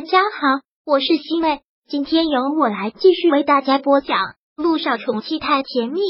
大家好，我是西妹，今天由我来继续为大家播讲《路上宠妻太甜蜜》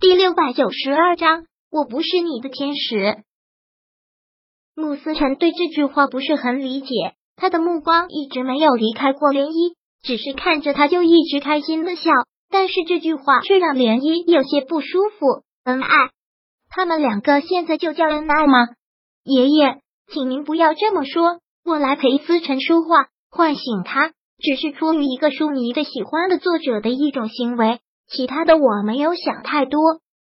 第六百九十二章。我不是你的天使。穆思辰对这句话不是很理解，他的目光一直没有离开过涟漪，只是看着他就一直开心的笑。但是这句话却让涟漪有些不舒服。恩爱？他们两个现在就叫恩爱吗？爷爷，请您不要这么说。我来陪思辰说话，唤醒他，只是出于一个书迷的喜欢的作者的一种行为，其他的我没有想太多。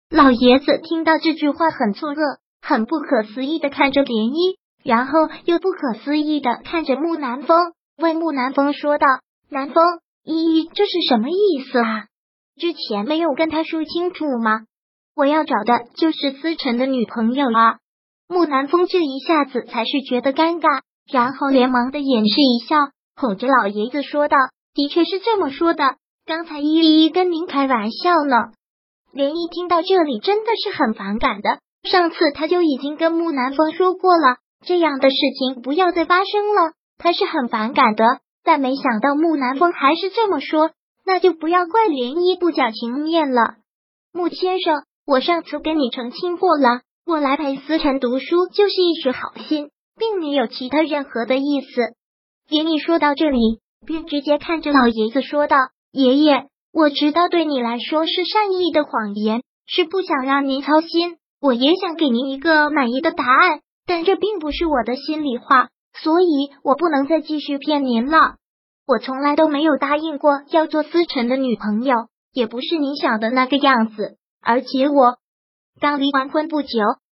老爷子听到这句话很错愕，很不可思议的看着涟漪，然后又不可思议的看着木南风，问木南风说道：“南风，依依，这是什么意思啊？之前没有跟他说清楚吗？我要找的就是思辰的女朋友啊！”木南风这一下子才是觉得尴尬，然后连忙的掩饰一笑，哄着老爷子说道：“的确是这么说的，刚才依依跟您开玩笑呢。”连毅听到这里真的是很反感的，上次他就已经跟木南风说过了，这样的事情不要再发生了，他是很反感的。但没想到木南风还是这么说，那就不要怪连毅不讲情面了。木先生，我上次跟你澄清过了。我来陪思辰读书就是一时好心，并没有其他任何的意思。连毅说到这里，便直接看着老爷子说道：“爷爷，我知道对你来说是善意的谎言，是不想让您操心。我也想给您一个满意的答案，但这并不是我的心里话，所以我不能再继续骗您了。我从来都没有答应过要做思辰的女朋友，也不是你想的那个样子。而且我……”刚离完婚不久，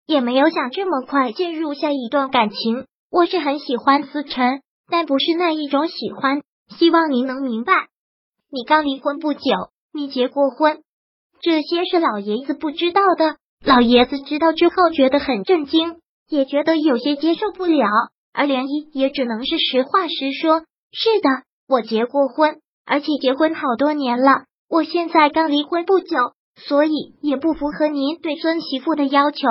也没有想这么快进入下一段感情。我是很喜欢思辰，但不是那一种喜欢。希望您能明白。你刚离婚不久，你结过婚，这些是老爷子不知道的。老爷子知道之后，觉得很震惊，也觉得有些接受不了。而涟漪也只能是实话实说：是的，我结过婚，而且结婚好多年了。我现在刚离婚不久。所以也不符合您对孙媳妇的要求，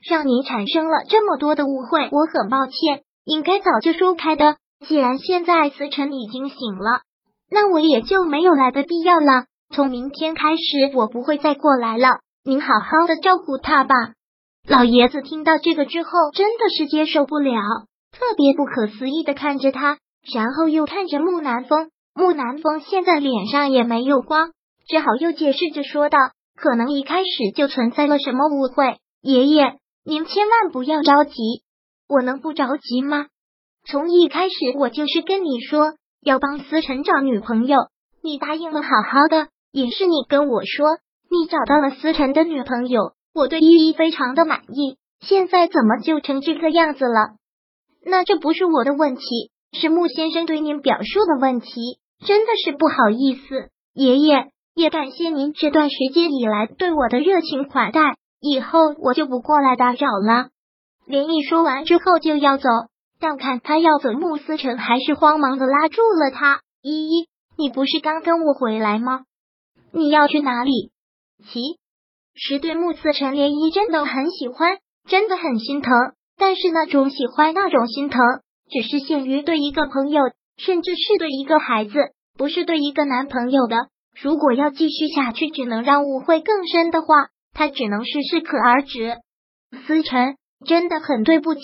让您产生了这么多的误会，我很抱歉，应该早就说开的。既然现在思辰已经醒了，那我也就没有来的必要了。从明天开始，我不会再过来了。您好好的照顾他吧。老爷子听到这个之后，真的是接受不了，特别不可思议的看着他，然后又看着木南风。木南风现在脸上也没有光。只好又解释着说道：“可能一开始就存在了什么误会，爷爷，您千万不要着急，我能不着急吗？从一开始我就是跟你说要帮思辰找女朋友，你答应了好好的，也是你跟我说你找到了思辰的女朋友，我对依依非常的满意，现在怎么就成这个样子了？那这不是我的问题，是穆先生对您表述的问题，真的是不好意思，爷爷。”也感谢您这段时间以来对我的热情款待，以后我就不过来打扰了。连毅说完之后就要走，但看他要走，穆思成还是慌忙的拉住了他。依依，你不是刚跟我回来吗？你要去哪里？其实对穆思成，连依真的很喜欢，真的很心疼。但是那种喜欢，那种心疼，只是限于对一个朋友，甚至是对一个孩子，不是对一个男朋友的。如果要继续下去，只能让误会更深的话，他只能是适可而止。思辰，真的很对不起，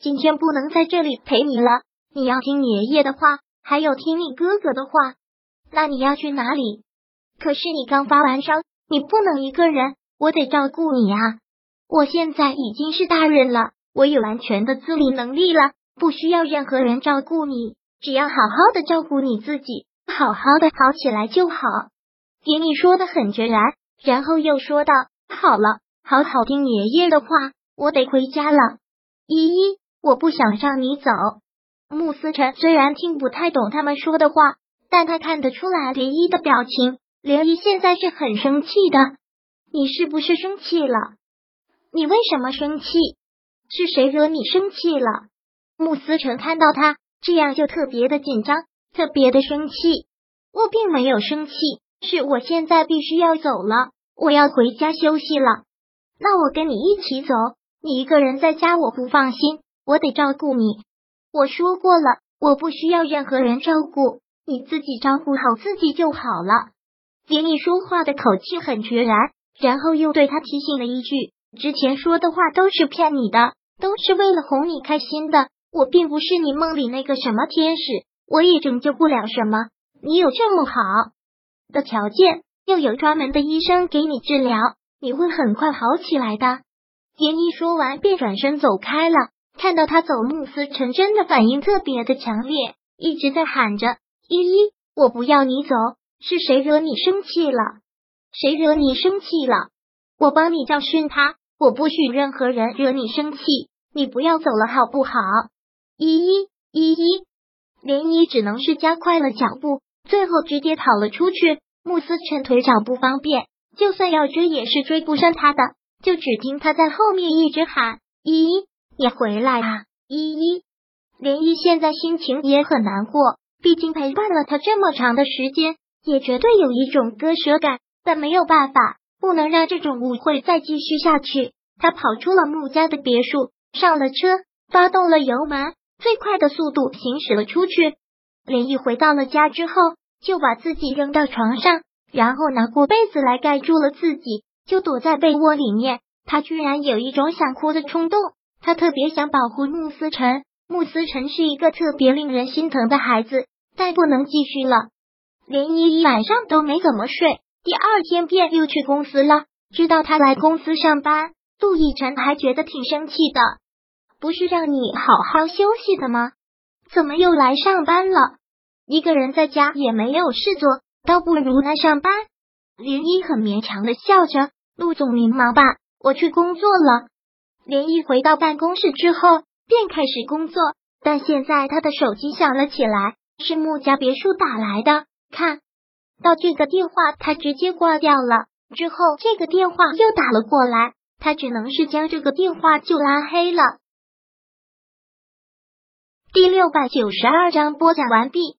今天不能在这里陪你了。你要听爷爷的话，还有听你哥哥的话。那你要去哪里？可是你刚发完烧，你不能一个人，我得照顾你啊！我现在已经是大人了，我有完全的自理能力了，不需要任何人照顾你，只要好好的照顾你自己。好好的好起来就好，爹你说的很决然，然后又说道：“好了，好好听爷爷的话，我得回家了。”依依，我不想让你走。穆思辰虽然听不太懂他们说的话，但他看得出来涟漪的表情，涟漪现在是很生气的。你是不是生气了？你为什么生气？是谁惹你生气了？穆思辰看到他这样，就特别的紧张。特别的生气，我并没有生气，是我现在必须要走了，我要回家休息了。那我跟你一起走，你一个人在家我不放心，我得照顾你。我说过了，我不需要任何人照顾，你自己照顾好自己就好了。连毅说话的口气很决然，然后又对他提醒了一句：“之前说的话都是骗你的，都是为了哄你开心的。我并不是你梦里那个什么天使，我也拯救不了什么。你有这么好的条件，又有专门的医生给你治疗，你会很快好起来的。”连毅说完便转身走开了。看到他走，慕思辰真的反应特别的强烈，一直在喊着：“依依，我不要你走。”是谁惹你生气了？谁惹你生气了？我帮你教训他。我不许任何人惹你生气。你不要走了，好不好？依依，依依，涟漪只能是加快了脚步，最后直接跑了出去。穆思辰腿脚不方便，就算要追也是追不上他的。就只听他在后面一直喊：“依依，你回来啊！依依。”涟漪现在心情也很难过，毕竟陪伴了他这么长的时间。也绝对有一种割舍感，但没有办法，不能让这种误会再继续下去。他跑出了穆家的别墅，上了车，发动了油门，最快的速度行驶了出去。连毅回到了家之后，就把自己扔到床上，然后拿过被子来盖住了自己，就躲在被窝里面。他居然有一种想哭的冲动，他特别想保护穆思辰。穆思辰是一个特别令人心疼的孩子，但不能继续了。连依依晚上都没怎么睡，第二天便又去公司了。知道他来公司上班，陆亦辰还觉得挺生气的。不是让你好好休息的吗？怎么又来上班了？一个人在家也没有事做，倒不如来上班。连依很勉强的笑着：“陆总您忙吧，我去工作了。”连依回到办公室之后，便开始工作。但现在他的手机响了起来，是穆家别墅打来的。看到这个电话，他直接挂掉了。之后这个电话又打了过来，他只能是将这个电话就拉黑了。第六百九十二章播讲完毕。